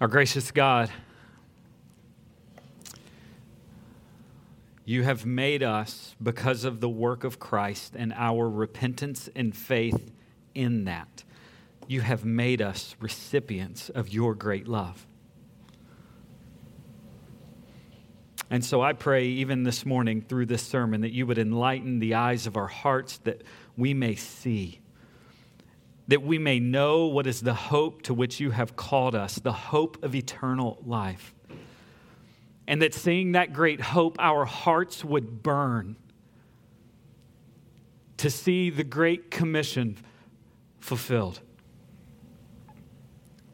Our gracious God, you have made us, because of the work of Christ and our repentance and faith in that, you have made us recipients of your great love. And so I pray, even this morning through this sermon, that you would enlighten the eyes of our hearts that we may see that we may know what is the hope to which you have called us, the hope of eternal life. And that seeing that great hope, our hearts would burn to see the Great Commission fulfilled.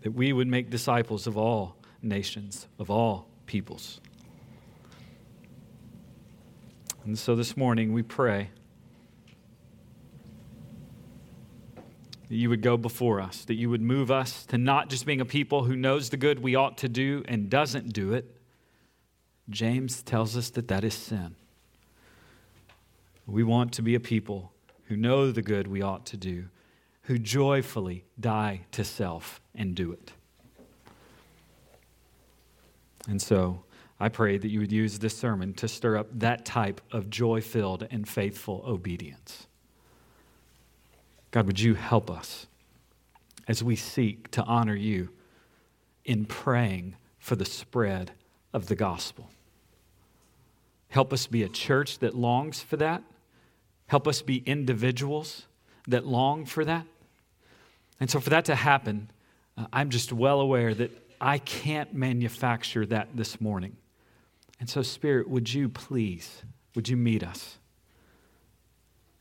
That we would make disciples of all nations, of all peoples. And so this morning we pray that you would go before us, that you would move us to not just being a people who knows the good we ought to do and doesn't do it. James tells us that that is sin. We want to be a people who know the good we ought to do, who joyfully die to self and do it. And so I pray that you would use this sermon to stir up that type of joy filled and faithful obedience. God, would you help us as we seek to honor you in praying for the spread of the gospel? Help us be a church that longs for that. Help us be individuals that long for that. And so, for that to happen, uh, I'm just well aware that I can't manufacture that this morning. And so, Spirit, would you please, would you meet us?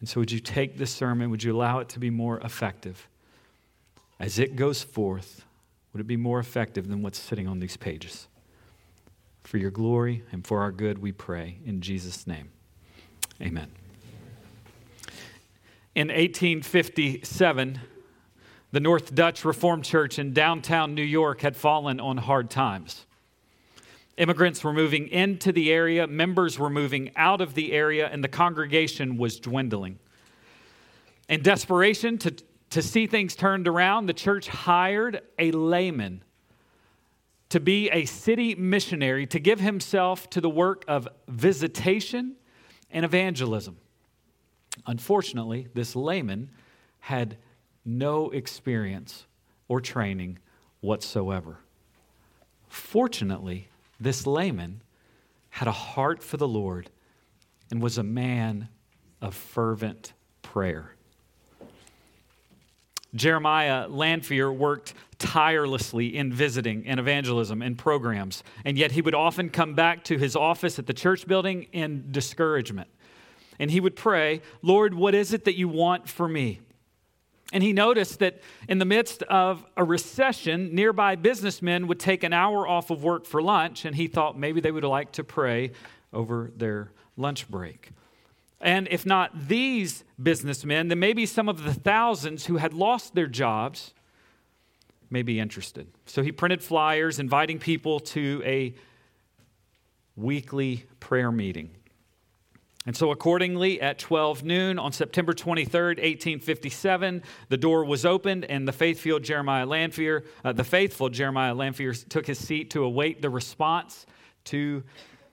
And so, would you take this sermon? Would you allow it to be more effective? As it goes forth, would it be more effective than what's sitting on these pages? For your glory and for our good, we pray. In Jesus' name, amen. In 1857, the North Dutch Reformed Church in downtown New York had fallen on hard times. Immigrants were moving into the area, members were moving out of the area, and the congregation was dwindling. In desperation to, to see things turned around, the church hired a layman to be a city missionary to give himself to the work of visitation and evangelism. Unfortunately, this layman had no experience or training whatsoever. Fortunately, this layman had a heart for the Lord and was a man of fervent prayer. Jeremiah Lanphier worked tirelessly in visiting and evangelism and programs, and yet he would often come back to his office at the church building in discouragement. And he would pray, Lord, what is it that you want for me? And he noticed that in the midst of a recession, nearby businessmen would take an hour off of work for lunch, and he thought maybe they would like to pray over their lunch break. And if not these businessmen, then maybe some of the thousands who had lost their jobs may be interested. So he printed flyers inviting people to a weekly prayer meeting. And so, accordingly, at 12 noon on September 23rd, 1857, the door was opened, and the faithful Jeremiah Lanphier, uh, the faithful Jeremiah Lanphier, took his seat to await the response to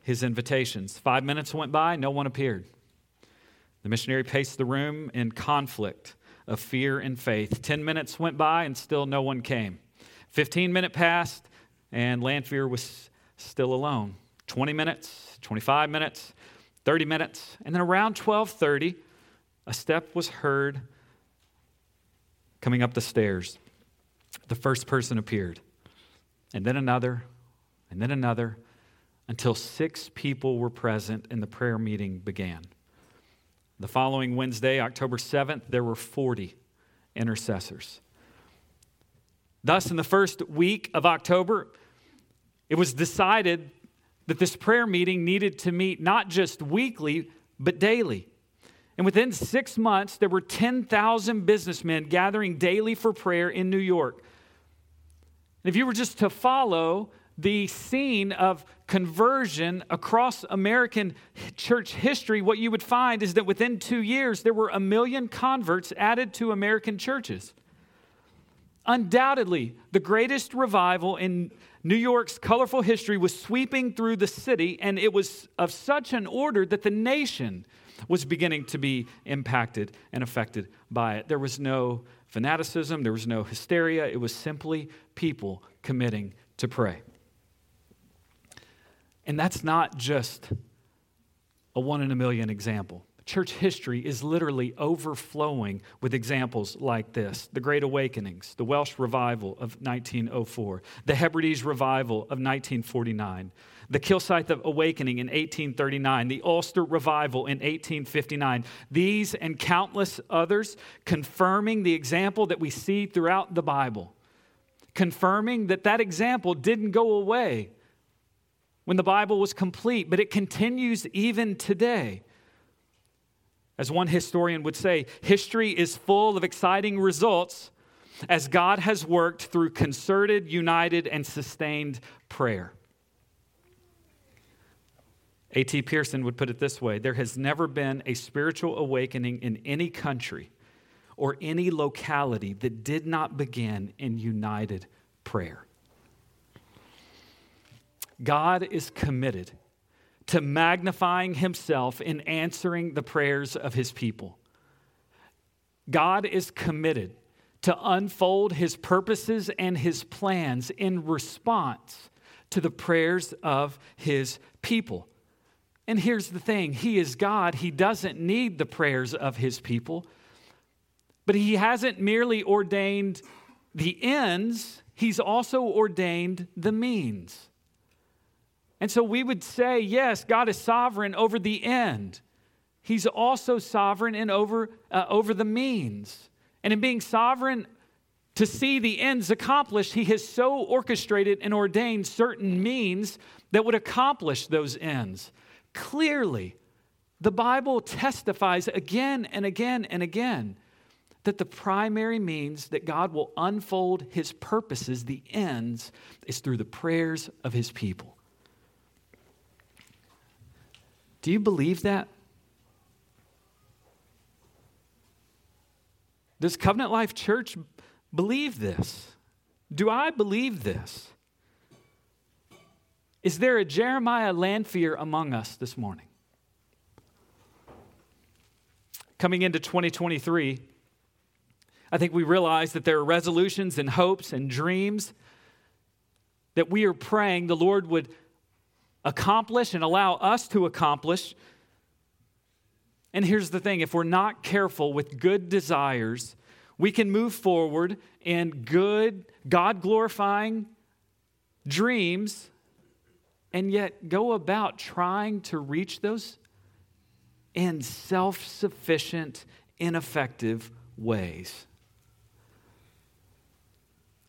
his invitations. Five minutes went by, no one appeared. The missionary paced the room in conflict of fear and faith. Ten minutes went by, and still no one came. Fifteen minutes passed, and Lanphier was still alone. 20 minutes, 25 minutes. 30 minutes. And then around 12:30, a step was heard coming up the stairs. The first person appeared. And then another, and then another, until six people were present and the prayer meeting began. The following Wednesday, October 7th, there were 40 intercessors. Thus, in the first week of October, it was decided that this prayer meeting needed to meet not just weekly, but daily. And within six months, there were 10,000 businessmen gathering daily for prayer in New York. And if you were just to follow the scene of conversion across American church history, what you would find is that within two years, there were a million converts added to American churches. Undoubtedly, the greatest revival in New York's colorful history was sweeping through the city, and it was of such an order that the nation was beginning to be impacted and affected by it. There was no fanaticism, there was no hysteria. It was simply people committing to pray. And that's not just a one in a million example. Church history is literally overflowing with examples like this the Great Awakenings, the Welsh Revival of 1904, the Hebrides Revival of 1949, the Kilsyth Awakening in 1839, the Ulster Revival in 1859. These and countless others confirming the example that we see throughout the Bible, confirming that that example didn't go away when the Bible was complete, but it continues even today. As one historian would say, history is full of exciting results as God has worked through concerted, united, and sustained prayer. A.T. Pierson would put it this way There has never been a spiritual awakening in any country or any locality that did not begin in united prayer. God is committed to magnifying himself in answering the prayers of his people. God is committed to unfold his purposes and his plans in response to the prayers of his people. And here's the thing He is God, He doesn't need the prayers of His people, but He hasn't merely ordained the ends, He's also ordained the means. And so we would say, yes, God is sovereign over the end. He's also sovereign and over, uh, over the means. And in being sovereign to see the ends accomplished, He has so orchestrated and ordained certain means that would accomplish those ends. Clearly, the Bible testifies again and again and again that the primary means that God will unfold His purposes, the ends, is through the prayers of His people. Do you believe that? Does Covenant Life Church believe this? Do I believe this? Is there a Jeremiah Lanphier among us this morning? Coming into 2023, I think we realize that there are resolutions and hopes and dreams that we are praying the Lord would accomplish and allow us to accomplish. And here's the thing if we're not careful with good desires, we can move forward in good, God glorifying dreams and yet go about trying to reach those in self sufficient, ineffective ways.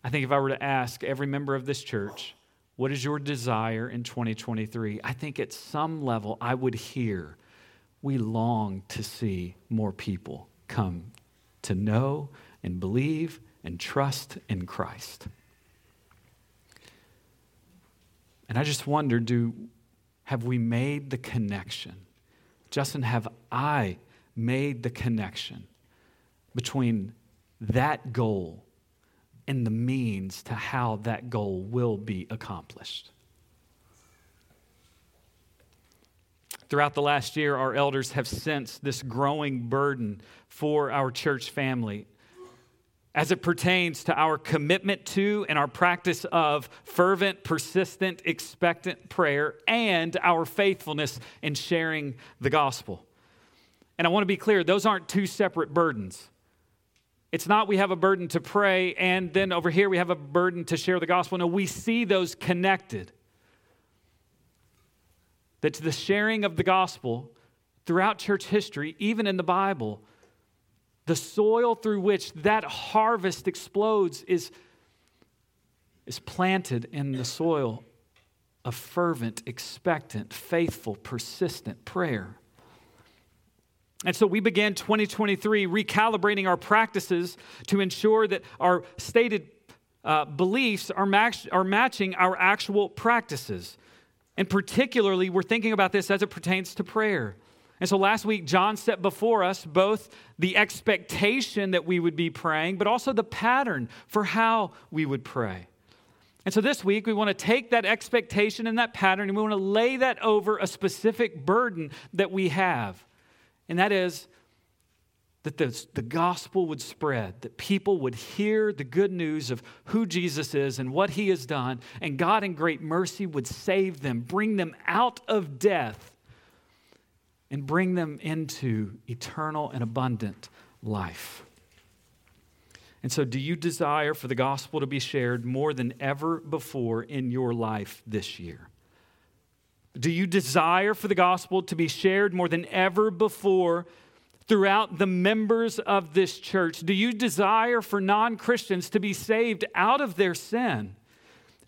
I think if I were to ask every member of this church, what is your desire in 2023? I think at some level I would hear, we long to see more people come to know and believe and trust in Christ. And I just wonder do have we made the connection? Justin, have I made the connection between that goal and the means to how that goal will be accomplished. Throughout the last year, our elders have sensed this growing burden for our church family as it pertains to our commitment to and our practice of fervent, persistent, expectant prayer and our faithfulness in sharing the gospel. And I want to be clear, those aren't two separate burdens. It's not we have a burden to pray and then over here we have a burden to share the gospel. No, we see those connected. That the sharing of the gospel throughout church history, even in the Bible, the soil through which that harvest explodes is, is planted in the soil of fervent, expectant, faithful, persistent prayer. And so we began 2023 recalibrating our practices to ensure that our stated uh, beliefs are, match, are matching our actual practices. And particularly, we're thinking about this as it pertains to prayer. And so last week, John set before us both the expectation that we would be praying, but also the pattern for how we would pray. And so this week, we want to take that expectation and that pattern and we want to lay that over a specific burden that we have. And that is that the, the gospel would spread, that people would hear the good news of who Jesus is and what he has done, and God, in great mercy, would save them, bring them out of death, and bring them into eternal and abundant life. And so, do you desire for the gospel to be shared more than ever before in your life this year? Do you desire for the gospel to be shared more than ever before throughout the members of this church? Do you desire for non Christians to be saved out of their sin?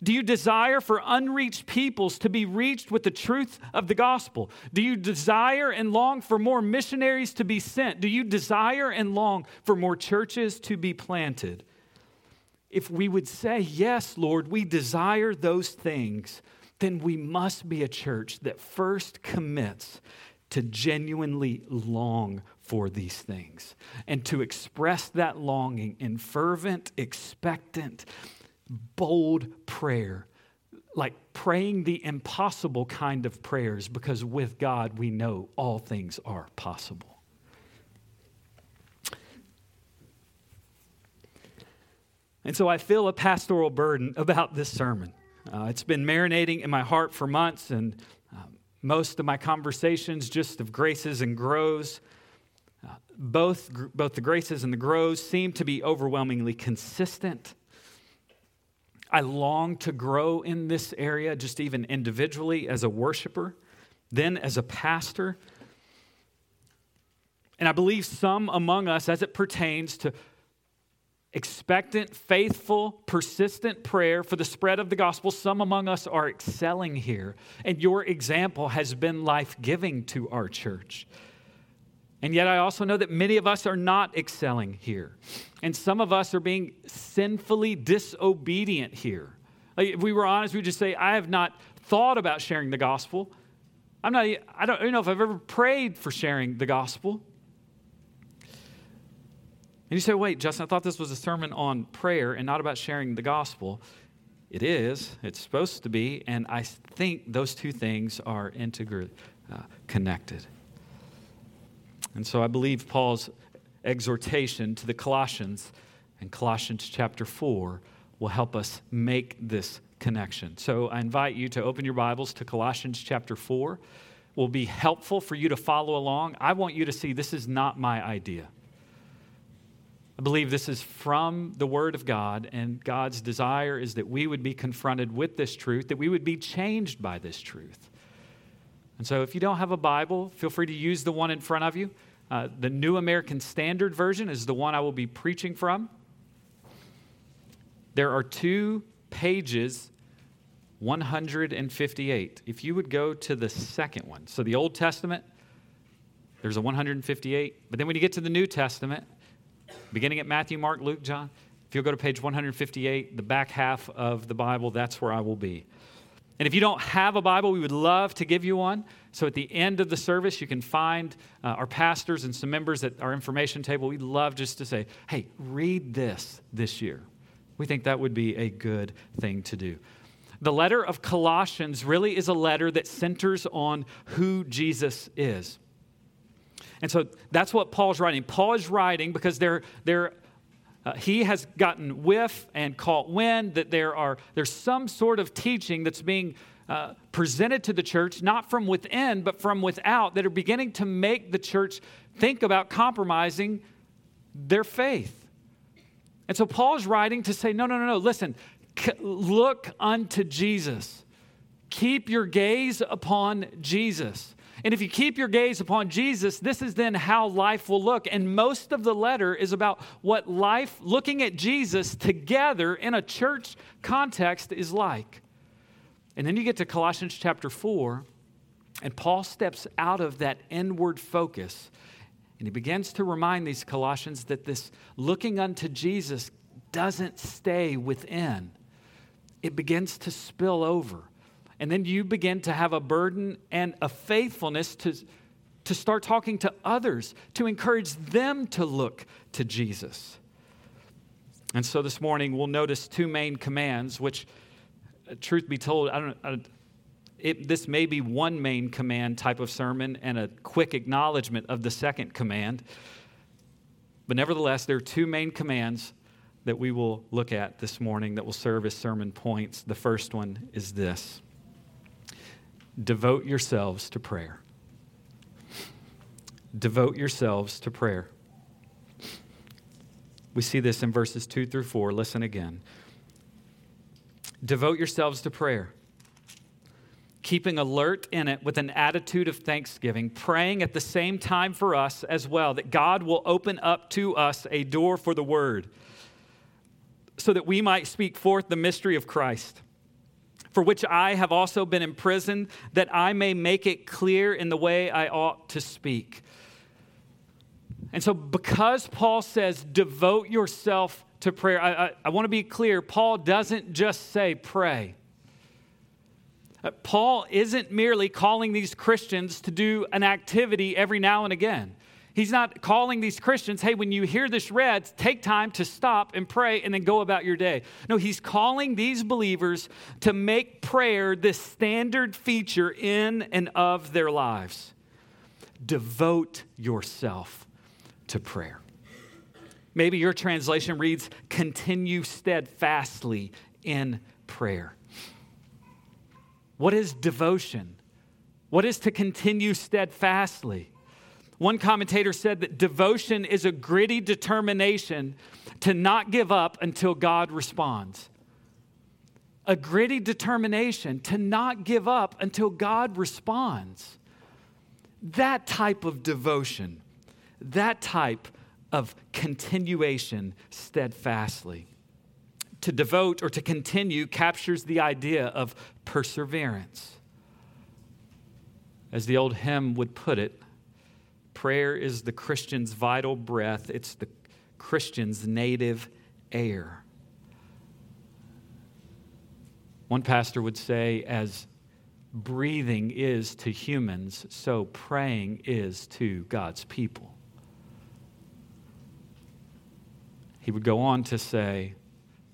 Do you desire for unreached peoples to be reached with the truth of the gospel? Do you desire and long for more missionaries to be sent? Do you desire and long for more churches to be planted? If we would say, Yes, Lord, we desire those things, then we must be a church that first commits to genuinely long for these things and to express that longing in fervent, expectant, bold prayer, like praying the impossible kind of prayers, because with God we know all things are possible. And so I feel a pastoral burden about this sermon. Uh, it's been marinating in my heart for months, and uh, most of my conversations just of graces and grows. Uh, both, both the graces and the grows seem to be overwhelmingly consistent. I long to grow in this area, just even individually as a worshiper, then as a pastor. And I believe some among us, as it pertains to expectant, faithful, persistent prayer for the spread of the gospel, some among us are excelling here. And your example has been life giving to our church. And yet, I also know that many of us are not excelling here. And some of us are being sinfully disobedient here. Like if we were honest, we'd just say, I have not thought about sharing the gospel. I'm not, I don't even know if I've ever prayed for sharing the gospel. And you say, wait, Justin, I thought this was a sermon on prayer and not about sharing the gospel. It is, it's supposed to be, and I think those two things are integrally uh, connected. And so I believe Paul's exhortation to the Colossians in Colossians chapter 4 will help us make this connection. So I invite you to open your Bibles to Colossians chapter 4. Will be helpful for you to follow along. I want you to see this is not my idea. I believe this is from the Word of God, and God's desire is that we would be confronted with this truth, that we would be changed by this truth. And so, if you don't have a Bible, feel free to use the one in front of you. Uh, the New American Standard Version is the one I will be preaching from. There are two pages 158. If you would go to the second one, so the Old Testament, there's a 158. But then when you get to the New Testament, beginning at Matthew, Mark, Luke, John, if you'll go to page 158, the back half of the Bible, that's where I will be. And if you don't have a Bible, we would love to give you one. So at the end of the service, you can find uh, our pastors and some members at our information table. We'd love just to say, hey, read this this year. We think that would be a good thing to do. The letter of Colossians really is a letter that centers on who Jesus is. And so that's what Paul's writing. Paul is writing because they're, they're uh, he has gotten whiff and caught wind that there are there's some sort of teaching that's being uh, presented to the church, not from within, but from without, that are beginning to make the church think about compromising their faith. And so Paul's writing to say, no, no, no, no, listen, c- look unto Jesus. Keep your gaze upon Jesus. And if you keep your gaze upon Jesus, this is then how life will look. And most of the letter is about what life, looking at Jesus together in a church context, is like. And then you get to Colossians chapter 4, and Paul steps out of that inward focus. And he begins to remind these Colossians that this looking unto Jesus doesn't stay within, it begins to spill over. And then you begin to have a burden and a faithfulness to, to start talking to others, to encourage them to look to Jesus. And so this morning we'll notice two main commands, which uh, truth be told, I don't, I it, this may be one main command type of sermon and a quick acknowledgement of the second command. But nevertheless, there are two main commands that we will look at this morning that will serve as sermon points. The first one is this devote yourselves to prayer. Devote yourselves to prayer. We see this in verses 2 through 4. Listen again. Devote yourselves to prayer keeping alert in it with an attitude of thanksgiving, praying at the same time for us as well, that God will open up to us a door for the word, so that we might speak forth the mystery of Christ, for which I have also been imprisoned, that I may make it clear in the way I ought to speak. And so, because Paul says, devote yourself to prayer, I, I, I want to be clear. Paul doesn't just say pray. Uh, Paul isn't merely calling these Christians to do an activity every now and again. He's not calling these Christians, hey, when you hear this read, take time to stop and pray and then go about your day. No, he's calling these believers to make prayer the standard feature in and of their lives. Devote yourself to prayer. Maybe your translation reads, continue steadfastly in prayer. What is devotion? What is to continue steadfastly? One commentator said that devotion is a gritty determination to not give up until God responds. A gritty determination to not give up until God responds. That type of devotion, that type of continuation steadfastly to devote or to continue captures the idea of perseverance. As the old hymn would put it, prayer is the Christian's vital breath, it's the Christian's native air. One pastor would say, as breathing is to humans, so praying is to God's people. He would go on to say,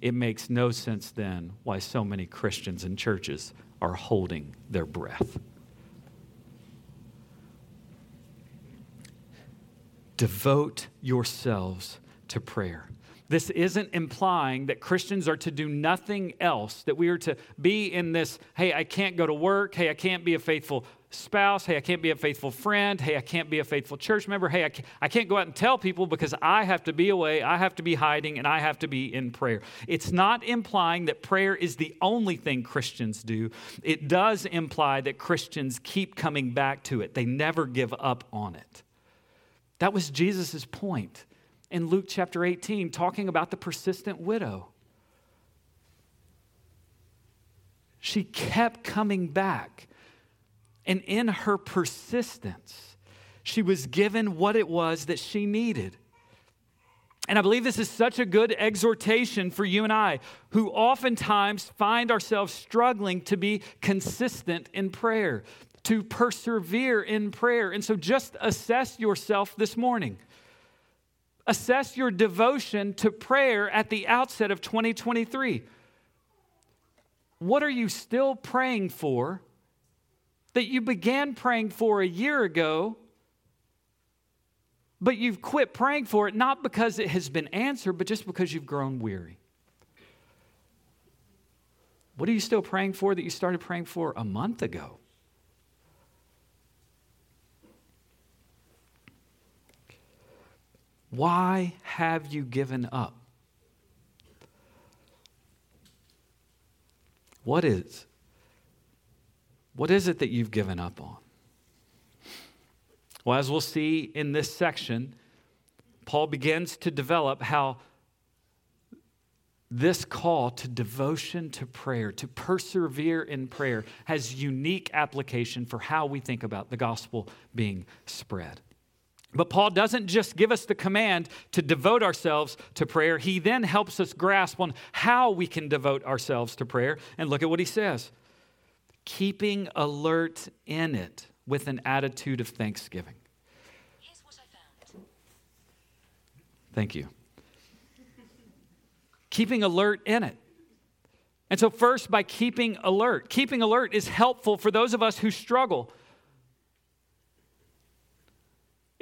it makes no sense then why so many Christians and churches are holding their breath. Devote yourselves to prayer. This isn't implying that Christians are to do nothing else, that we are to be in this, hey, I can't go to work, hey, I can't be a faithful spouse. Hey, I can't be a faithful friend. Hey, I can't be a faithful church member. Hey, I can't, go out and tell people because I have to be away, I have to be hiding, and I have to be in prayer. It's not implying that prayer is the only thing Christians do. It does imply that Christians keep coming back to it, they never give up on it. That was Jesus' point in Luke chapter 18, talking about the persistent widow. She kept coming back. And in her persistence, she was given what it was that she needed. And I believe this is such a good exhortation for you and I, who oftentimes find ourselves struggling to be consistent in prayer, to persevere in prayer. And so just assess yourself this morning. Assess your devotion to prayer at the outset of 2023. What are you still praying for that you began praying for a year ago, but you've quit praying for it not because it has been answered, but just because you've grown weary? What are you still praying for that you started praying for a month ago? Why have you given up? What is what is it that you've given up on? Well, as we'll see in this section, Paul begins to develop how this call to devotion to prayer, to persevere in prayer, has unique application for how we think about the gospel being spread. But Paul doesn't just give us the command to devote ourselves to prayer. He then helps us grasp on how we can devote ourselves to prayer. And look at what he says keeping alert in it with an attitude of thanksgiving. Thank you. keeping alert in it. And so, first, by keeping alert. Keeping alert is helpful for those of us who struggle.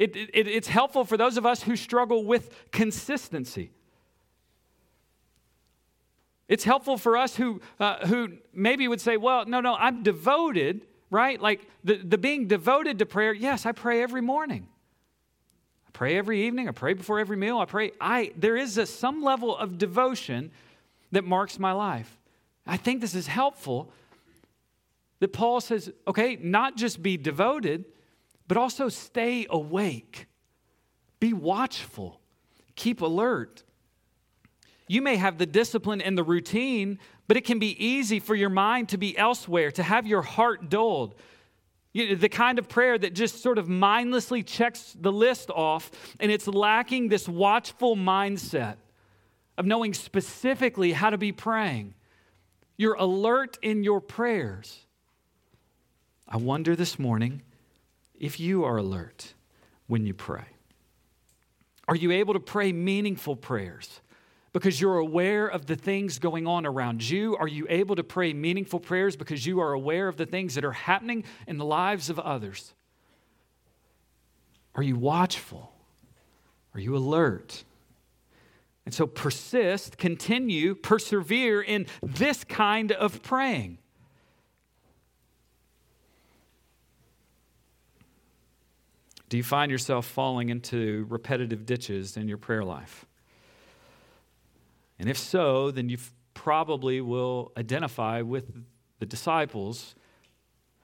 It, it, it's helpful for those of us who struggle with consistency. It's helpful for us who, uh, who maybe would say, well, no, no, I'm devoted, right? Like the, the being devoted to prayer, yes, I pray every morning. I pray every evening. I pray before every meal. I pray. I, there is a, some level of devotion that marks my life. I think this is helpful that Paul says, okay, not just be devoted, but also stay awake, be watchful, keep alert. You may have the discipline and the routine, but it can be easy for your mind to be elsewhere, to have your heart dulled. You know, the kind of prayer that just sort of mindlessly checks the list off, and it's lacking this watchful mindset of knowing specifically how to be praying. You're alert in your prayers. I wonder this morning if you are alert when you pray. Are you able to pray meaningful prayers? Because you're aware of the things going on around you? Are you able to pray meaningful prayers because you are aware of the things that are happening in the lives of others? Are you watchful? Are you alert? And so persist, continue, persevere in this kind of praying. Do you find yourself falling into repetitive ditches in your prayer life? And if so, then you probably will identify with the disciples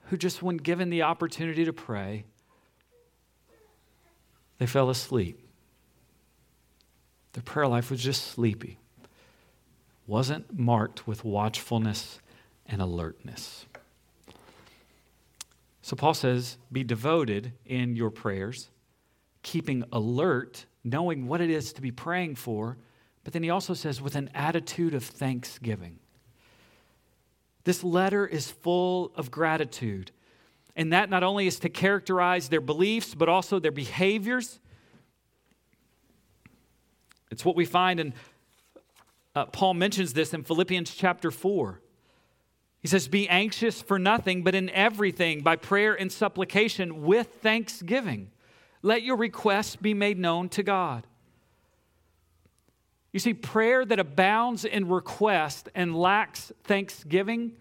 who, just when given the opportunity to pray, they fell asleep. Their prayer life was just sleepy, wasn't marked with watchfulness and alertness. So Paul says, be devoted in your prayers, keeping alert, knowing what it is to be praying for, but then he also says, with an attitude of thanksgiving. This letter is full of gratitude. And that not only is to characterize their beliefs, but also their behaviors it's what we find in, uh, Paul mentions this in Philippians chapter 4. He says, Be anxious for nothing, but in everything, by prayer and supplication, with thanksgiving. Let your requests be made known to God. You see, prayer that abounds in request and lacks thanksgiving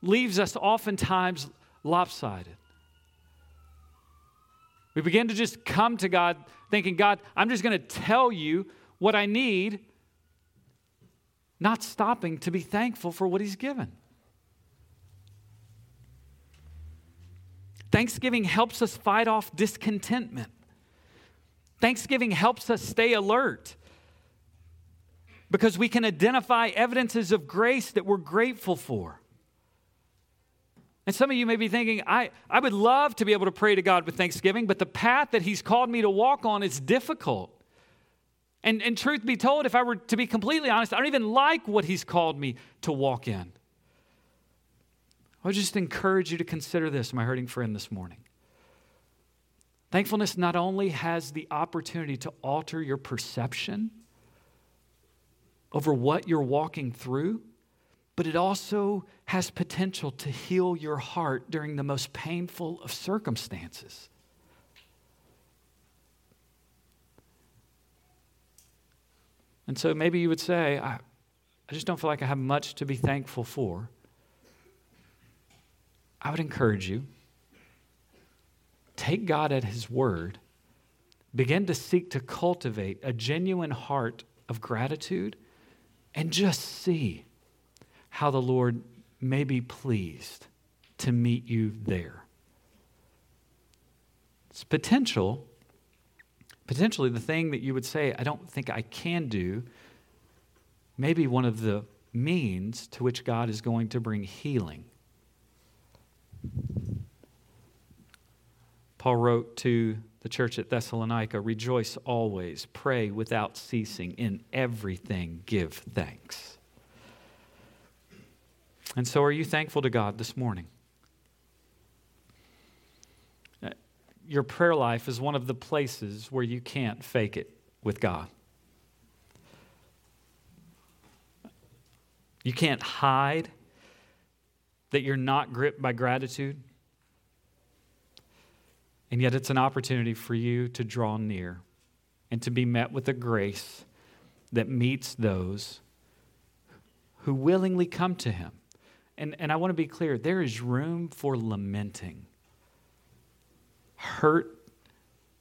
leaves us oftentimes lopsided. We begin to just come to God thinking, God, I'm just going to tell you what I need, not stopping to be thankful for what He's given. Thanksgiving helps us fight off discontentment. Thanksgiving helps us stay alert because we can identify evidences of grace that we're grateful for. And some of you may be thinking, I, I would love to be able to pray to God with thanksgiving, but the path that He's called me to walk on is difficult. And, and truth be told, if I were to be completely honest, I don't even like what He's called me to walk in. I just encourage you to consider this, my hurting friend, this morning. Thankfulness not only has the opportunity to alter your perception over what you're walking through, but it also has potential to heal your heart during the most painful of circumstances. And so maybe you would say, I, I just don't feel like I have much to be thankful for. I would encourage you take God at His word, begin to seek to cultivate a genuine heart of gratitude, and just see how the Lord may be pleased to meet you there. It's potential, potentially the thing that you would say, I don't think I can do, maybe one of the means to which God is going to bring healing. Paul wrote to the church at Thessalonica Rejoice always, pray without ceasing, in everything give thanks. And so, are you thankful to God this morning? Uh, your prayer life is one of the places where you can't fake it with God. You can't hide that you're not gripped by gratitude. And yet, it's an opportunity for you to draw near and to be met with a grace that meets those who willingly come to Him. And, and I want to be clear there is room for lamenting, hurt,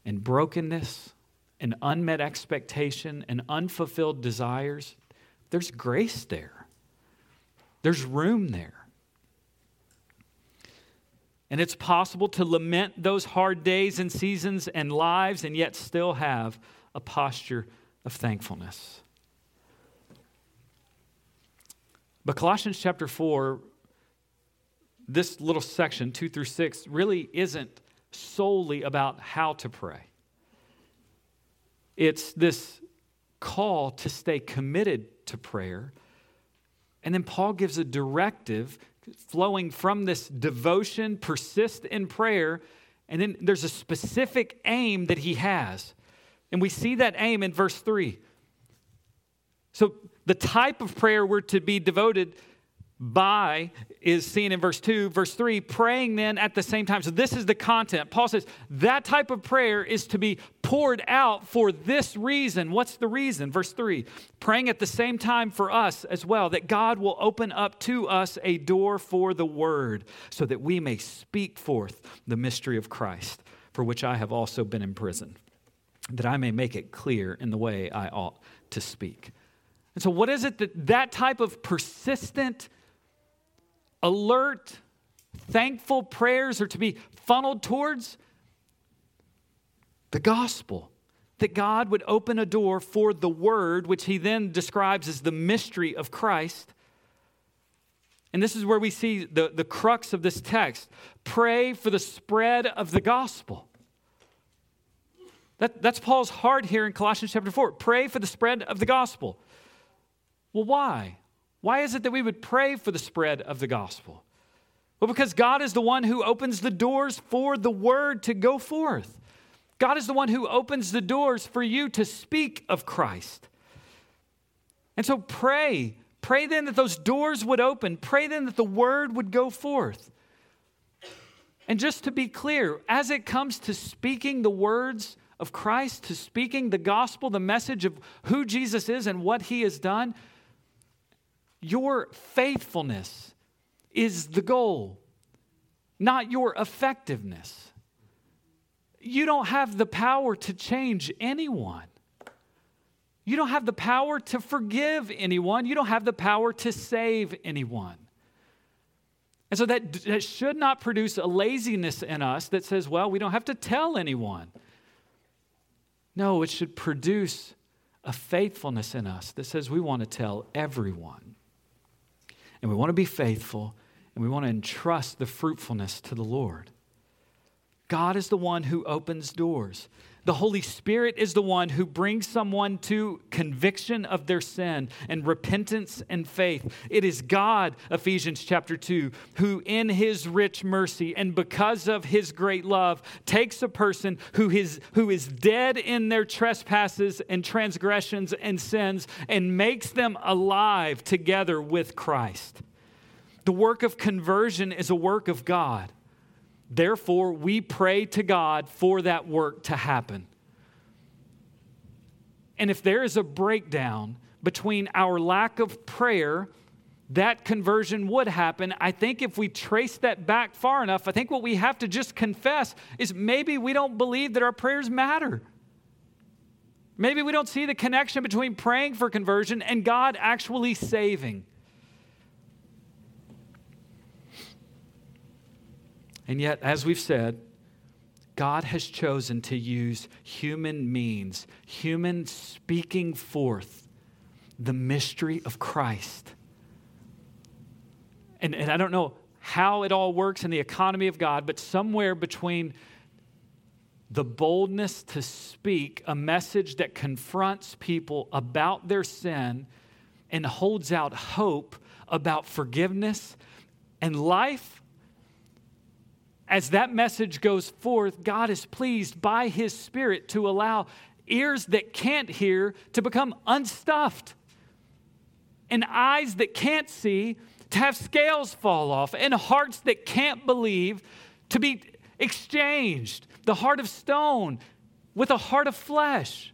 and brokenness, and unmet expectation, and unfulfilled desires. There's grace there, there's room there. And it's possible to lament those hard days and seasons and lives and yet still have a posture of thankfulness. But Colossians chapter 4, this little section, 2 through 6, really isn't solely about how to pray. It's this call to stay committed to prayer. And then Paul gives a directive flowing from this devotion, persist in prayer. And then there's a specific aim that he has. And we see that aim in verse 3. So, the type of prayer we're to be devoted by is seen in verse 2. Verse 3, praying then at the same time. So, this is the content. Paul says that type of prayer is to be poured out for this reason. What's the reason? Verse 3, praying at the same time for us as well, that God will open up to us a door for the word, so that we may speak forth the mystery of Christ, for which I have also been imprisoned, that I may make it clear in the way I ought to speak. And so, what is it that that type of persistent, alert, thankful prayers are to be funneled towards the gospel. That God would open a door for the word, which he then describes as the mystery of Christ. And this is where we see the, the crux of this text. Pray for the spread of the gospel. That, that's Paul's heart here in Colossians chapter 4. Pray for the spread of the gospel. Well, why? Why is it that we would pray for the spread of the gospel? Well, because God is the one who opens the doors for the word to go forth. God is the one who opens the doors for you to speak of Christ. And so pray. Pray then that those doors would open. Pray then that the word would go forth. And just to be clear, as it comes to speaking the words of Christ, to speaking the gospel, the message of who Jesus is and what he has done, your faithfulness is the goal, not your effectiveness. You don't have the power to change anyone. You don't have the power to forgive anyone. You don't have the power to save anyone. And so that, that should not produce a laziness in us that says, well, we don't have to tell anyone. No, it should produce a faithfulness in us that says we want to tell everyone and we want to be faithful and we want to entrust the fruitfulness to the Lord. God is the one who opens doors. The Holy Spirit is the one who brings someone to conviction of their sin and repentance and faith. It is God, Ephesians chapter 2, who in his rich mercy and because of his great love takes a person who is, who is dead in their trespasses and transgressions and sins and makes them alive together with Christ. The work of conversion is a work of God. Therefore, we pray to God for that work to happen. And if there is a breakdown between our lack of prayer, that conversion would happen. I think if we trace that back far enough, I think what we have to just confess is maybe we don't believe that our prayers matter. Maybe we don't see the connection between praying for conversion and God actually saving. And yet, as we've said, God has chosen to use human means, human speaking forth the mystery of Christ. And, and I don't know how it all works in the economy of God, but somewhere between the boldness to speak a message that confronts people about their sin and holds out hope about forgiveness and life as that message goes forth, God is pleased by His Spirit to allow ears that can't hear to become unstuffed. and eyes that can't see to have scales fall off, and hearts that can't believe to be exchanged, the heart of stone with a heart of flesh.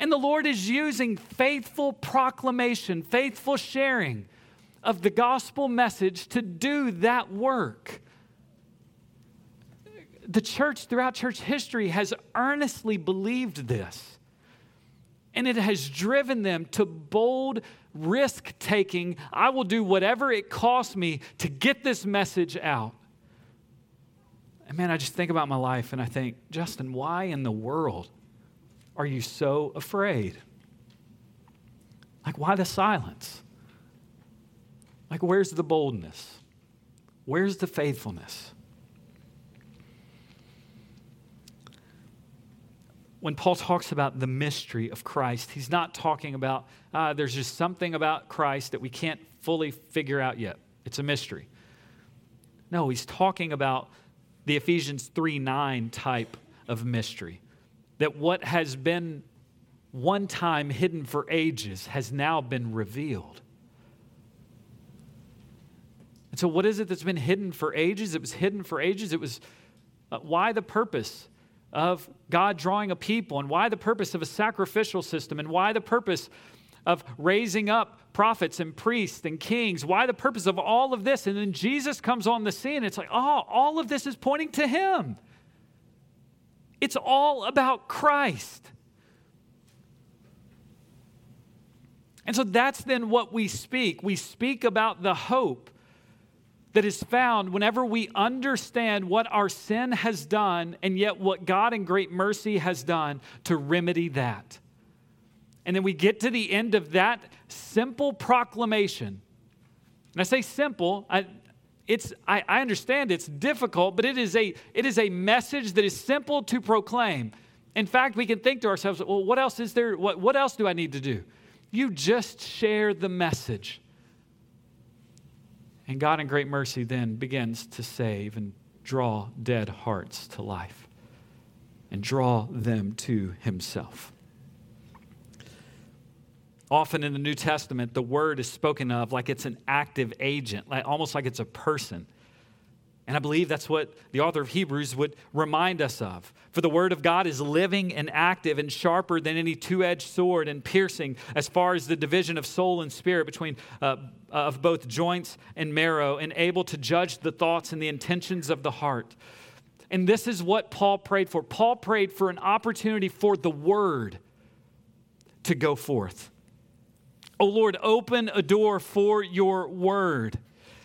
And the Lord is using faithful proclamation, faithful sharing of the gospel message to do that work. The church throughout church history has earnestly believed this. And it has driven them to bold risk taking. I will do whatever it costs me to get this message out. And man, I just think about my life and I think, Justin, why in the world are you so afraid? Like, why the silence? Like, where's the boldness? Where's the faithfulness? When Paul talks about the mystery of Christ, he's not talking about uh, there's just something about Christ that we can't fully figure out yet. It's a mystery. No, he's talking about the Ephesians 3 9 type of mystery. That what has been one time hidden for ages has now been revealed. And so, what is it that's been hidden for ages? It was hidden for ages. It was uh, why the purpose of God drawing a people, and why the purpose of a sacrificial system, and why the purpose of raising up prophets and priests and kings. Why the purpose of all of this? And then Jesus comes on the scene. It's like, oh, all of this is pointing to him. It's all about Christ. And so that's then what we speak. We speak about the hope that is found whenever we understand what our sin has done and yet what God in great mercy has done to remedy that. And then we get to the end of that simple proclamation. And I say simple, I, it's, I, I understand it's difficult, but it is, a, it is a message that is simple to proclaim. In fact, we can think to ourselves, well, what else is there? What, what else do I need to do? You just share the message. And God, in great mercy, then begins to save and draw dead hearts to life and draw them to Himself. Often in the New Testament, the word is spoken of like it's an active agent, like, almost like it's a person. And I believe that's what the author of Hebrews would remind us of. For the word of God is living and active and sharper than any two edged sword and piercing as far as the division of soul and spirit between uh, of both joints and marrow and able to judge the thoughts and the intentions of the heart. And this is what Paul prayed for. Paul prayed for an opportunity for the word to go forth. Oh Lord, open a door for your word.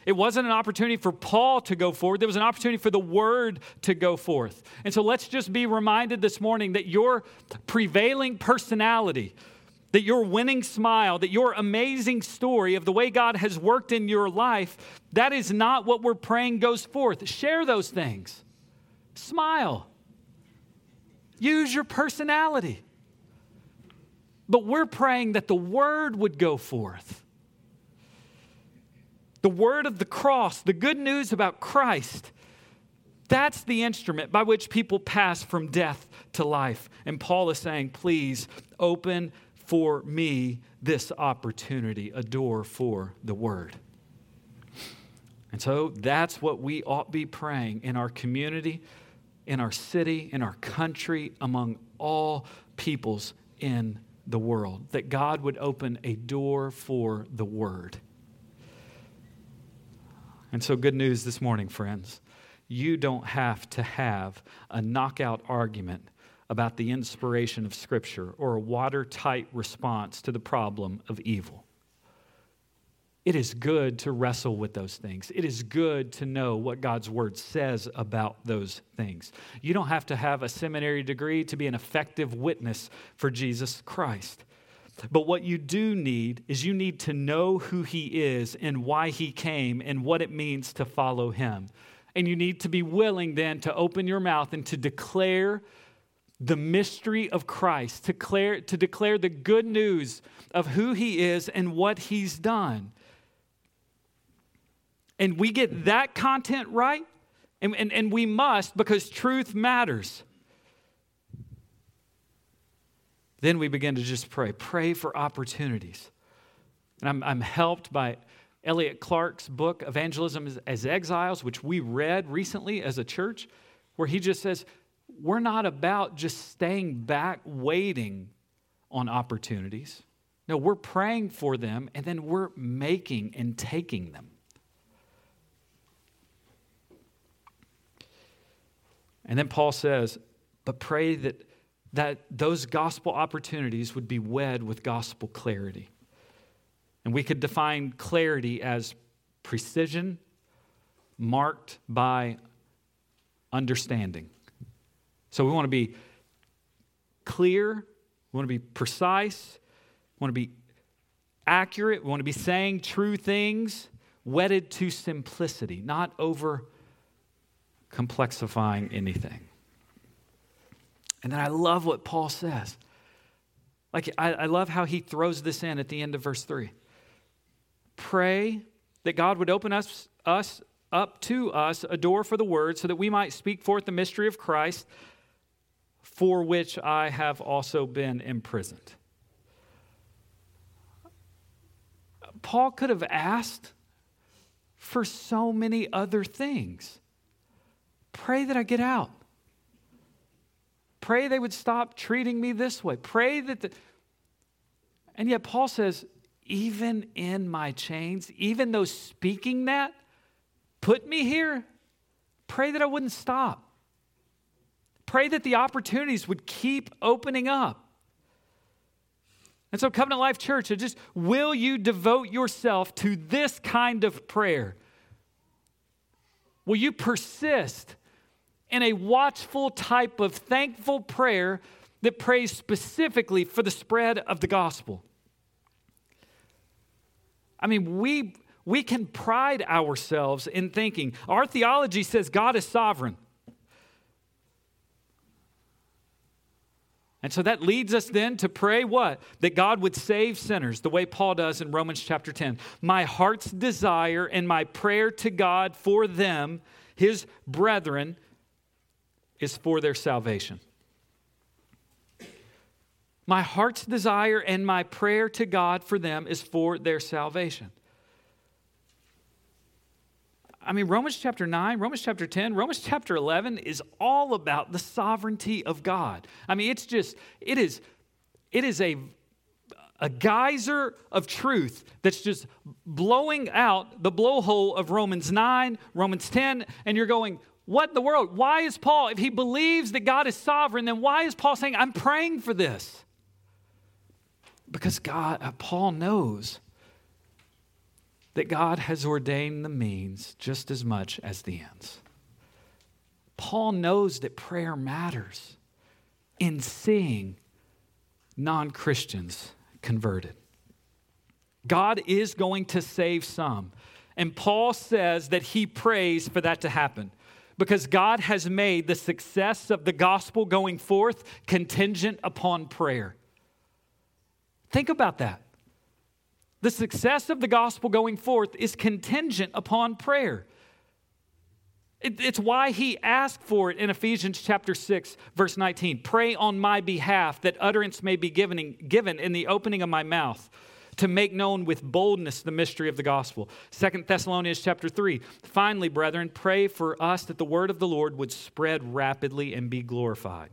It wasn't an opportunity for Paul to go forward. There was an opportunity for the word to go forth. And so let's just be reminded this morning that your prevailing personality, that your winning smile, that your amazing story of the way God has worked in your life, that is not what we're praying goes forth. Share those things. Smile. Use your personality. But we're praying that the word would go forth. The word of the cross, the good news about Christ, that's the instrument by which people pass from death to life. And Paul is saying, please open for me this opportunity, a door for the word. And so that's what we ought be praying in our community, in our city, in our country, among all peoples in the world, that God would open a door for the word. And so, good news this morning, friends. You don't have to have a knockout argument about the inspiration of Scripture or a watertight response to the problem of evil. It is good to wrestle with those things. It is good to know what God's word says about those things. You don't have to have a seminary degree to be an effective witness for Jesus Christ. But what you do need is you need to know who he is and why he came and what it means to follow him. And you need to be willing then to open your mouth and to declare the mystery of Christ, to declare, to declare the good news of who he is and what he's done and we get that content right, and, and, and we must because truth matters, then we begin to just pray. Pray for opportunities. And I'm, I'm helped by Elliot Clark's book, Evangelism as, as Exiles, which we read recently as a church, where he just says, we're not about just staying back waiting on opportunities. No, we're praying for them and then we're making and taking them. And then Paul says, but pray that, that those gospel opportunities would be wed with gospel clarity. And we could define clarity as precision marked by understanding. So we want to be clear, we want to be precise, we want to be accurate, we want to be saying true things, wedded to simplicity, not over complexifying anything. And then I love what Paul says. Like, I, I, love how he throws this in at the end of verse 3. Pray that God would open us, us up to us a door for the word so that we might speak forth the mystery of Christ, for which I have also been imprisoned. Paul could have asked for so many other things. Pray that I get out. Pray they would stop treating me this way. Pray that the. And yet, Paul says, even in my chains, even though speaking that put me here, pray that I wouldn't stop. Pray that the opportunities would keep opening up. And so, Covenant Life Church, just will you devote yourself to this kind of prayer? Will you persist in a watchful type of thankful prayer that prays specifically for the spread of the gospel. I mean, we, we can pride ourselves in thinking our theology says God is sovereign. And so that leads us then to pray what? That God would save sinners, the way Paul does in Romans chapter 10. My heart's desire and my prayer to God for them, his brethren, is for their salvation. My heart's desire and my prayer to God for them is for their salvation. I mean, Romans chapter 9, Romans chapter 10, Romans chapter 11 is all about the sovereignty of God. I mean, it's just, it is, it is a, a geyser of truth that's just blowing out the blowhole of Romans 9, Romans 10, and you're going, what in the world? Why is Paul, if he believes that God is sovereign, then why is Paul saying, I'm praying for this? Because God, uh, Paul knows that God has ordained the means just as much as the ends. Paul knows that prayer matters in seeing non Christians converted. God is going to save some. And Paul says that he prays for that to happen because God has made the success of the gospel going forth contingent upon prayer. Think about that. The success of the gospel going forth is contingent upon prayer. It, it's why he asked for it in Ephesians chapter 6, verse 19. Pray on my behalf that utterance may be given, given in the opening of my mouth to make known with boldness the mystery of the gospel. Second Thessalonians chapter 3. Finally, brethren, pray for us that the word of the Lord would spread rapidly and be glorified.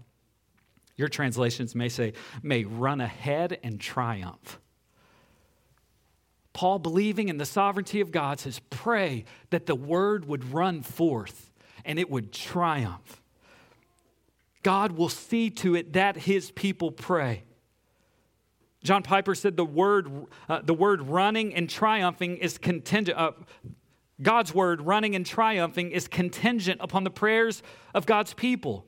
Your translations may say, may run ahead and triumph. Paul, believing in the sovereignty of God, says, Pray that the word would run forth and it would triumph. God will see to it that his people pray. John Piper said the word, uh, the word running and triumphing is contingent, uh, God's word running and triumphing is contingent upon the prayers of God's people.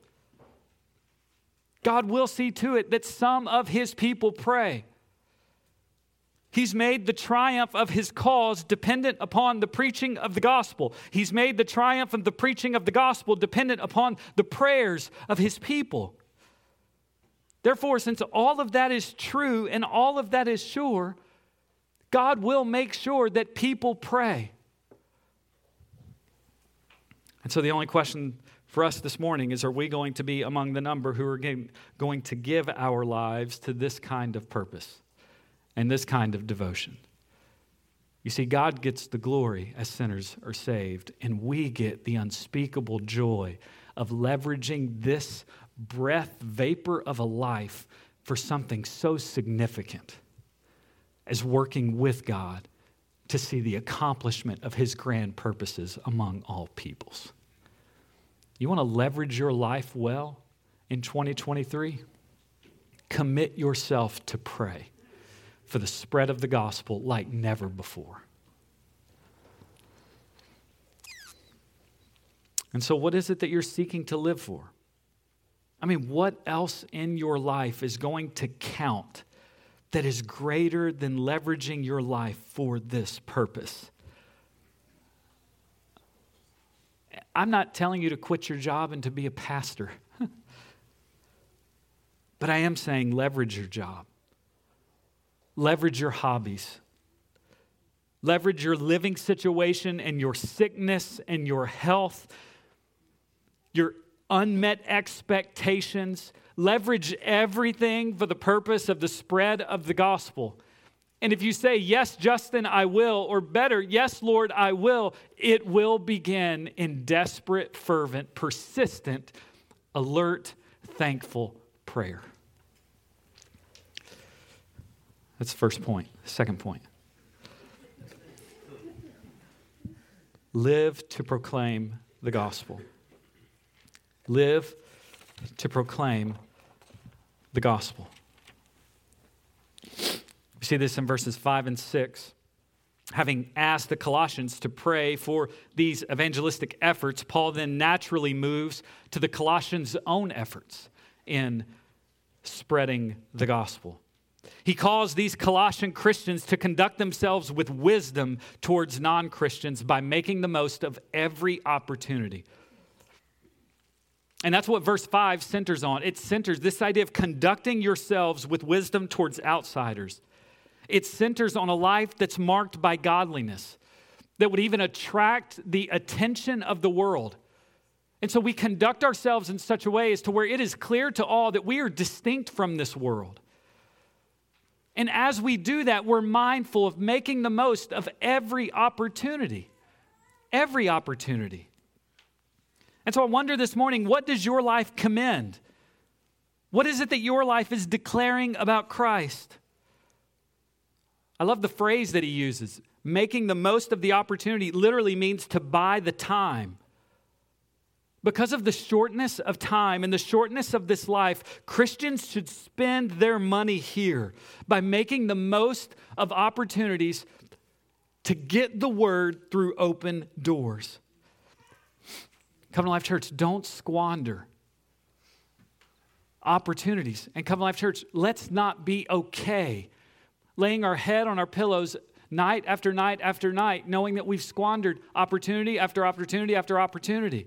God will see to it that some of his people pray. He's made the triumph of his cause dependent upon the preaching of the gospel. He's made the triumph of the preaching of the gospel dependent upon the prayers of his people. Therefore, since all of that is true and all of that is sure, God will make sure that people pray. And so the only question for us this morning is are we going to be among the number who are going to give our lives to this kind of purpose and this kind of devotion? You see, God gets the glory as sinners are saved, and we get the unspeakable joy of leveraging this breath, vapor of a life for something so significant as working with God to see the accomplishment of his grand purposes among all peoples. You want to leverage your life well in 2023? Commit yourself to pray for the spread of the gospel like never before. And so, what is it that you're seeking to live for? I mean, what else in your life is going to count that is greater than leveraging your life for this purpose? I'm not telling you to quit your job and to be a pastor, but I am saying leverage your job, leverage your hobbies, leverage your living situation and your sickness and your health, your unmet expectations, leverage everything for the purpose of the spread of the gospel. And if you say, Yes, Justin, I will, or better, Yes, Lord, I will, it will begin in desperate, fervent, persistent, alert, thankful prayer. That's the first point. Second point live to proclaim the gospel. Live to proclaim the gospel. We see this in verses 5 and 6. Having asked the Colossians to pray for these evangelistic efforts, Paul then naturally moves to the Colossians' own efforts in spreading the gospel. He calls these Colossian Christians to conduct themselves with wisdom towards non Christians by making the most of every opportunity and that's what verse 5 centers on. It centers this idea of conducting yourselves with wisdom towards outsiders. It centers on a life that's marked by godliness, that would even attract the attention of the world. And so we conduct ourselves in such a way as to where it is clear to all that we are distinct from this world. And as we do that, we're mindful of making the most of every opportunity. Every opportunity. And so I wonder this morning what does your life commend? What is it that your life is declaring about Christ? I love the phrase that he uses. Making the most of the opportunity literally means to buy the time. Because of the shortness of time and the shortness of this life, Christians should spend their money here by making the most of opportunities to get the word through open doors. Covenant Life Church, don't squander opportunities. And Covenant Life Church, let's not be okay laying our head on our pillows night after night after night, knowing that we've squandered opportunity after opportunity after opportunity.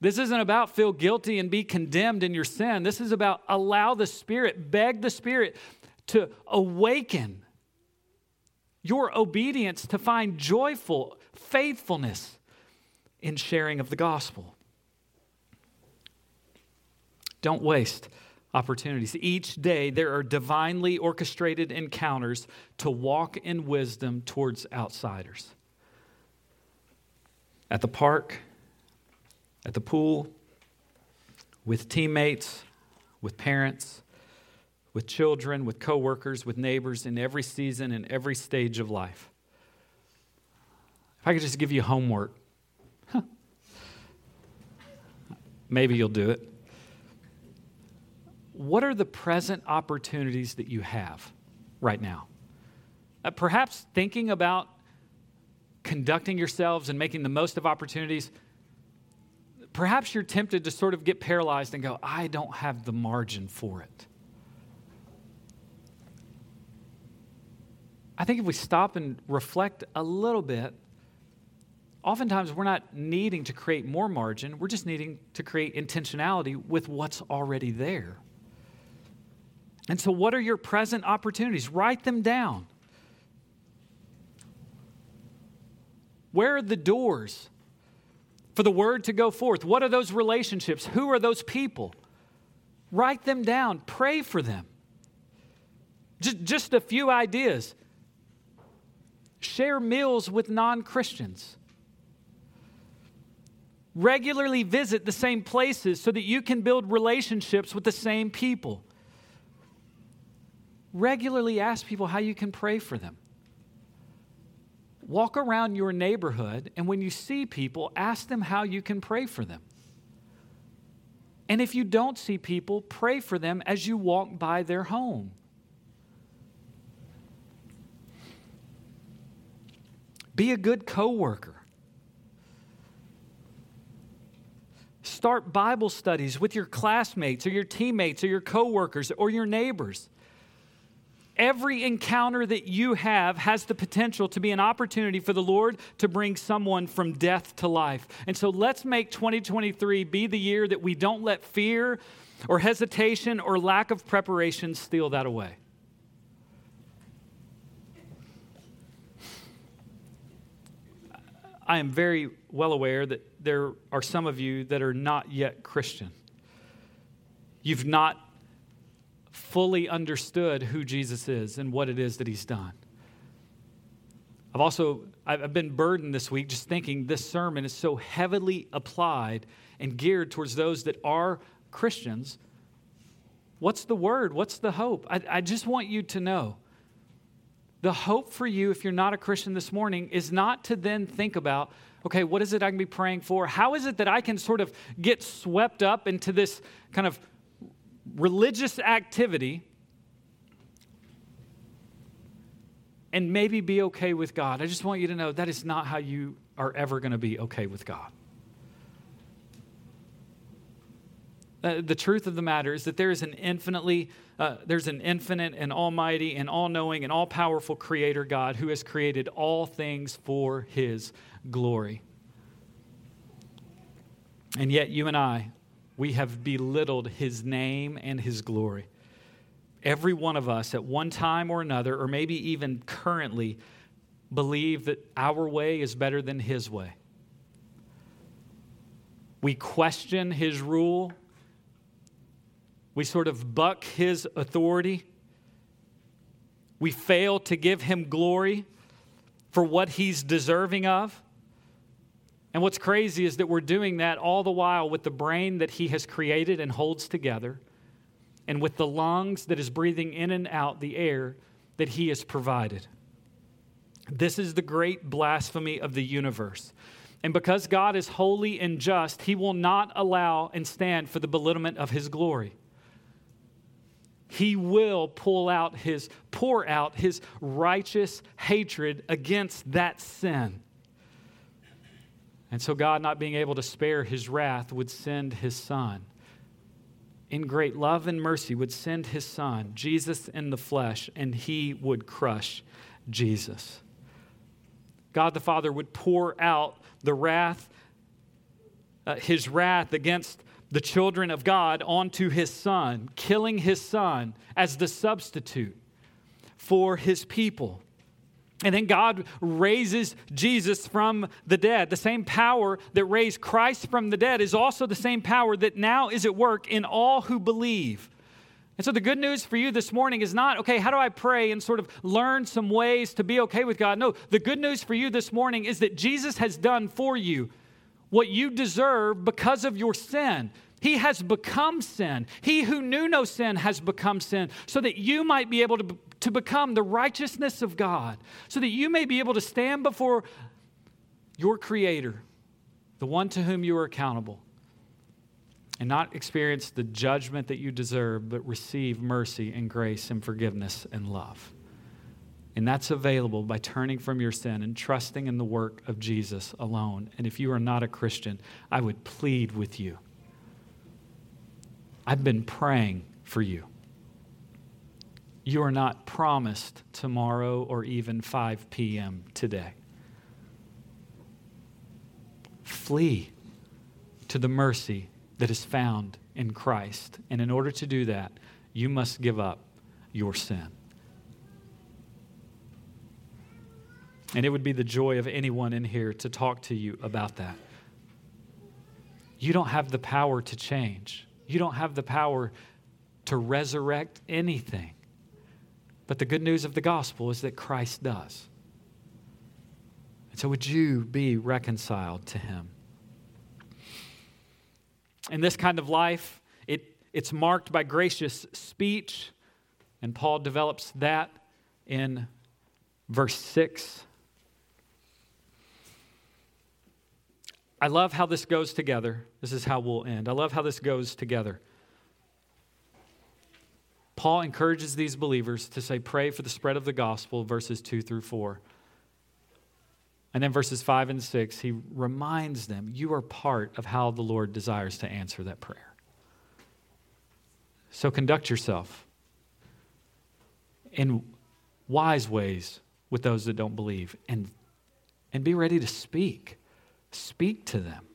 This isn't about feel guilty and be condemned in your sin. This is about allow the Spirit, beg the Spirit to awaken your obedience to find joyful faithfulness in sharing of the gospel. Don't waste opportunities. Each day, there are divinely orchestrated encounters to walk in wisdom towards outsiders. At the park, at the pool, with teammates, with parents, with children, with coworkers, with neighbors in every season and every stage of life. If I could just give you homework Maybe you'll do it. What are the present opportunities that you have right now? Uh, perhaps thinking about conducting yourselves and making the most of opportunities. Perhaps you're tempted to sort of get paralyzed and go, I don't have the margin for it. I think if we stop and reflect a little bit, oftentimes we're not needing to create more margin, we're just needing to create intentionality with what's already there. And so, what are your present opportunities? Write them down. Where are the doors for the word to go forth? What are those relationships? Who are those people? Write them down, pray for them. Just, just a few ideas. Share meals with non Christians. Regularly visit the same places so that you can build relationships with the same people. Regularly ask people how you can pray for them. Walk around your neighborhood, and when you see people, ask them how you can pray for them. And if you don't see people, pray for them as you walk by their home. Be a good coworker. Start Bible studies with your classmates or your teammates or your coworkers or your neighbors. Every encounter that you have has the potential to be an opportunity for the Lord to bring someone from death to life. And so let's make 2023 be the year that we don't let fear or hesitation or lack of preparation steal that away. I am very well aware that there are some of you that are not yet Christian. You've not fully understood who Jesus is and what it is that he's done. I've also I've been burdened this week just thinking this sermon is so heavily applied and geared towards those that are Christians. What's the word? What's the hope? I, I just want you to know the hope for you, if you're not a Christian this morning, is not to then think about, okay, what is it I can be praying for? How is it that I can sort of get swept up into this kind of religious activity and maybe be okay with God? I just want you to know that is not how you are ever going to be okay with God. Uh, the truth of the matter is that there is an infinitely uh, there's an infinite and almighty and all knowing and all powerful creator God who has created all things for his glory. And yet, you and I, we have belittled his name and his glory. Every one of us, at one time or another, or maybe even currently, believe that our way is better than his way. We question his rule we sort of buck his authority. We fail to give him glory for what he's deserving of. And what's crazy is that we're doing that all the while with the brain that he has created and holds together, and with the lungs that is breathing in and out the air that he has provided. This is the great blasphemy of the universe. And because God is holy and just, he will not allow and stand for the belittlement of his glory he will pull out his pour out his righteous hatred against that sin. And so God not being able to spare his wrath would send his son. In great love and mercy would send his son, Jesus in the flesh, and he would crush Jesus. God the Father would pour out the wrath uh, his wrath against the children of God onto his son, killing his son as the substitute for his people. And then God raises Jesus from the dead. The same power that raised Christ from the dead is also the same power that now is at work in all who believe. And so, the good news for you this morning is not, okay, how do I pray and sort of learn some ways to be okay with God? No, the good news for you this morning is that Jesus has done for you what you deserve because of your sin. He has become sin. He who knew no sin has become sin, so that you might be able to, to become the righteousness of God, so that you may be able to stand before your Creator, the one to whom you are accountable, and not experience the judgment that you deserve, but receive mercy and grace and forgiveness and love. And that's available by turning from your sin and trusting in the work of Jesus alone. And if you are not a Christian, I would plead with you I've been praying for you. You are not promised tomorrow or even 5 p.m. today. Flee to the mercy that is found in Christ. And in order to do that, you must give up your sin. And it would be the joy of anyone in here to talk to you about that. You don't have the power to change. You don't have the power to resurrect anything. But the good news of the gospel is that Christ does. And so, would you be reconciled to Him? In this kind of life, it, it's marked by gracious speech, and Paul develops that in verse 6. I love how this goes together. This is how we'll end. I love how this goes together. Paul encourages these believers to say, Pray for the spread of the gospel, verses 2 through 4. And then verses 5 and 6, he reminds them, You are part of how the Lord desires to answer that prayer. So conduct yourself in wise ways with those that don't believe and, and be ready to speak. Speak to them.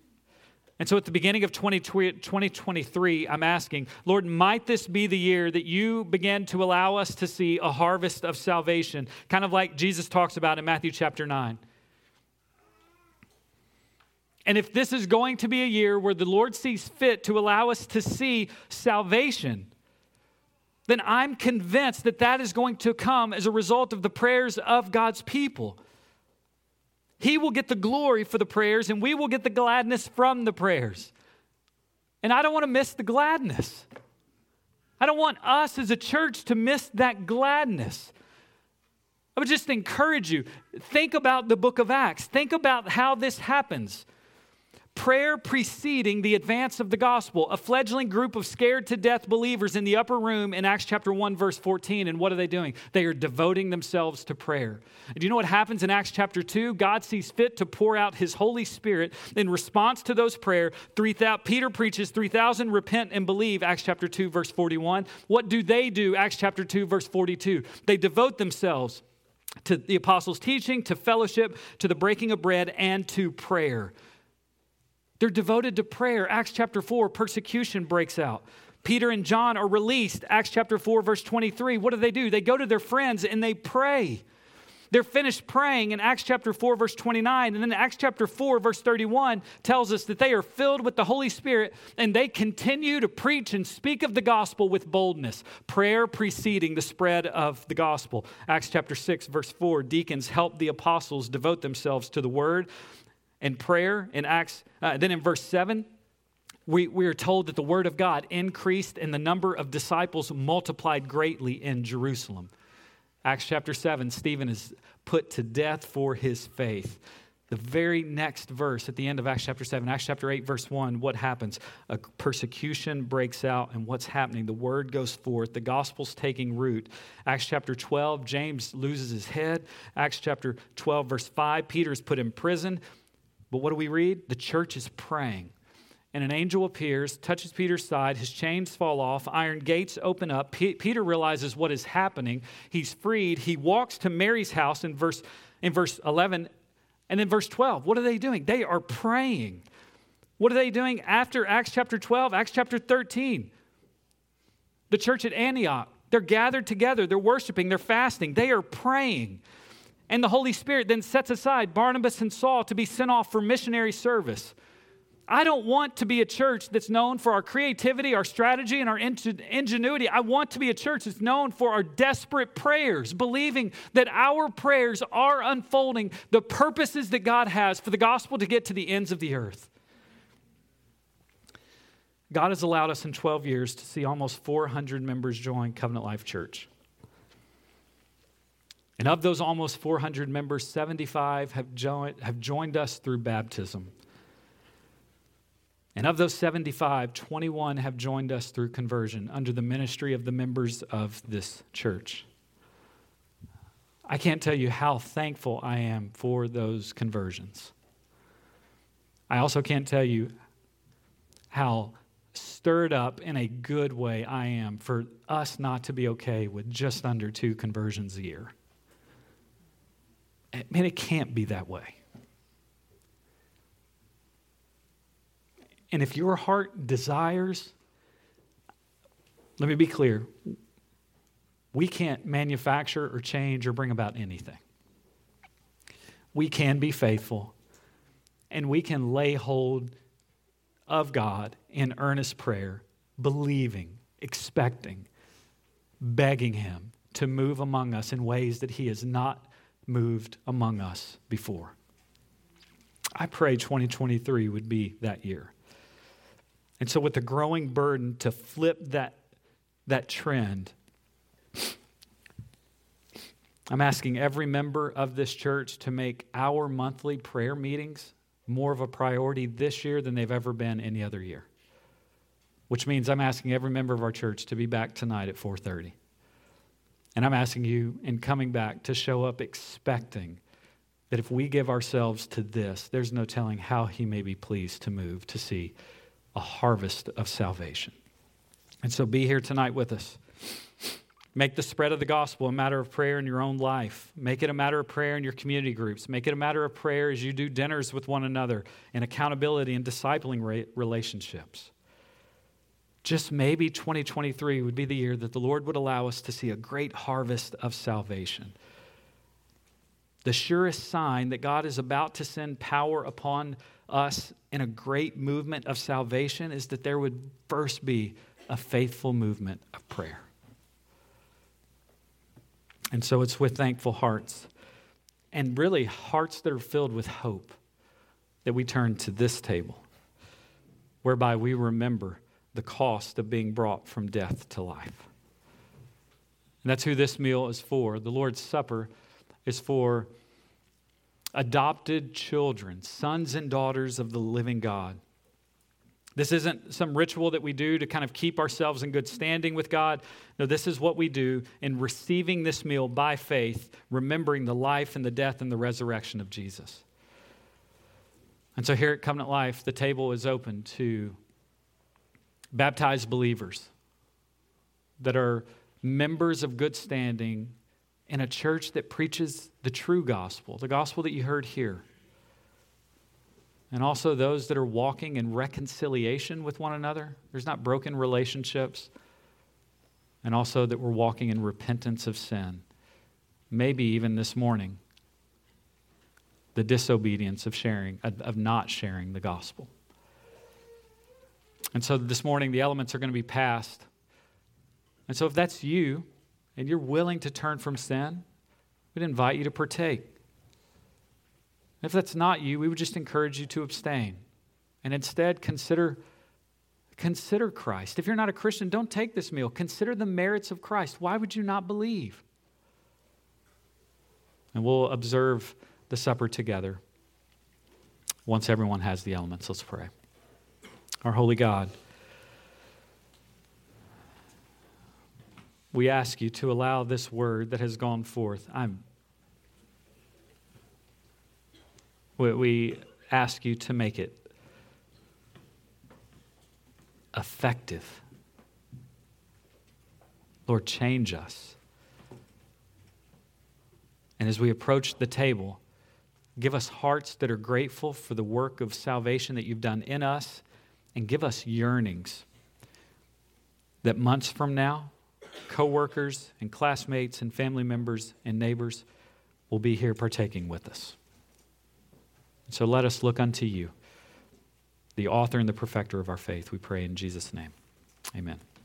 And so at the beginning of 2023, I'm asking, Lord, might this be the year that you begin to allow us to see a harvest of salvation, kind of like Jesus talks about in Matthew chapter 9? And if this is going to be a year where the Lord sees fit to allow us to see salvation, then I'm convinced that that is going to come as a result of the prayers of God's people. He will get the glory for the prayers, and we will get the gladness from the prayers. And I don't want to miss the gladness. I don't want us as a church to miss that gladness. I would just encourage you think about the book of Acts, think about how this happens prayer preceding the advance of the gospel. A fledgling group of scared to death believers in the upper room in Acts chapter 1, verse 14. And what are they doing? They are devoting themselves to prayer. Do you know what happens in Acts chapter 2? God sees fit to pour out his Holy Spirit in response to those prayers. 3, Peter preaches 3,000 repent and believe, Acts chapter 2, verse 41. What do they do? Acts chapter 2, verse 42. They devote themselves to the apostles' teaching, to fellowship, to the breaking of bread, and to prayer. They're devoted to prayer. Acts chapter 4, persecution breaks out. Peter and John are released. Acts chapter 4, verse 23. What do they do? They go to their friends and they pray. They're finished praying in Acts chapter 4, verse 29. And then Acts chapter 4, verse 31 tells us that they are filled with the Holy Spirit and they continue to preach and speak of the gospel with boldness. Prayer preceding the spread of the gospel. Acts chapter 6, verse 4 deacons help the apostles devote themselves to the word and prayer in Acts. Uh, then in verse 7, we, we are told that the word of God increased and the number of disciples multiplied greatly in Jerusalem. Acts chapter 7, Stephen is put to death for his faith. The very next verse at the end of Acts chapter 7, Acts chapter 8, verse 1, what happens? A persecution breaks out, and what's happening? The word goes forth, the gospel's taking root. Acts chapter 12, James loses his head. Acts chapter 12, verse 5, Peter is put in prison. But what do we read? The church is praying. And an angel appears, touches Peter's side, his chains fall off, iron gates open up. P- Peter realizes what is happening. He's freed. He walks to Mary's house in verse, in verse 11. And in verse 12, what are they doing? They are praying. What are they doing after Acts chapter 12, Acts chapter 13? The church at Antioch, they're gathered together, they're worshiping, they're fasting, they are praying. And the Holy Spirit then sets aside Barnabas and Saul to be sent off for missionary service. I don't want to be a church that's known for our creativity, our strategy, and our ingenuity. I want to be a church that's known for our desperate prayers, believing that our prayers are unfolding the purposes that God has for the gospel to get to the ends of the earth. God has allowed us in 12 years to see almost 400 members join Covenant Life Church. And of those almost 400 members, 75 have joined, have joined us through baptism. And of those 75, 21 have joined us through conversion under the ministry of the members of this church. I can't tell you how thankful I am for those conversions. I also can't tell you how stirred up in a good way I am for us not to be okay with just under two conversions a year. Man, it can't be that way. And if your heart desires, let me be clear we can't manufacture or change or bring about anything. We can be faithful and we can lay hold of God in earnest prayer, believing, expecting, begging Him to move among us in ways that He has not moved among us before. I pray 2023 would be that year. And so, with the growing burden to flip that, that trend, I'm asking every member of this church to make our monthly prayer meetings more of a priority this year than they've ever been any other year. Which means I'm asking every member of our church to be back tonight at 4:30. And I'm asking you in coming back to show up expecting that if we give ourselves to this, there's no telling how he may be pleased to move to see a harvest of salvation. And so be here tonight with us. Make the spread of the gospel a matter of prayer in your own life. Make it a matter of prayer in your community groups. Make it a matter of prayer as you do dinners with one another and accountability and discipling relationships. Just maybe 2023 would be the year that the Lord would allow us to see a great harvest of salvation. The surest sign that God is about to send power upon us in a great movement of salvation is that there would first be a faithful movement of prayer. And so it's with thankful hearts and really hearts that are filled with hope that we turn to this table, whereby we remember the cost of being brought from death to life. And that's who this meal is for. The Lord's Supper is for adopted children, sons and daughters of the living God this isn't some ritual that we do to kind of keep ourselves in good standing with God. No, this is what we do in receiving this meal by faith, remembering the life and the death and the resurrection of Jesus. And so here at Covenant Life, the table is open to baptized believers that are members of good standing in a church that preaches the true gospel, the gospel that you heard here and also those that are walking in reconciliation with one another. There's not broken relationships. And also that we're walking in repentance of sin. Maybe even this morning, the disobedience of sharing, of not sharing the gospel. And so this morning, the elements are going to be passed. And so if that's you and you're willing to turn from sin, we'd invite you to partake. If that's not you, we would just encourage you to abstain and instead consider consider Christ. If you're not a Christian, don't take this meal. Consider the merits of Christ. Why would you not believe? And we'll observe the supper together once everyone has the elements. Let's pray. Our holy God, we ask you to allow this word that has gone forth. I'm We ask you to make it effective. Lord, change us. And as we approach the table, give us hearts that are grateful for the work of salvation that you've done in us, and give us yearnings that months from now, coworkers and classmates and family members and neighbors will be here partaking with us. So let us look unto you, the author and the perfecter of our faith. We pray in Jesus' name. Amen.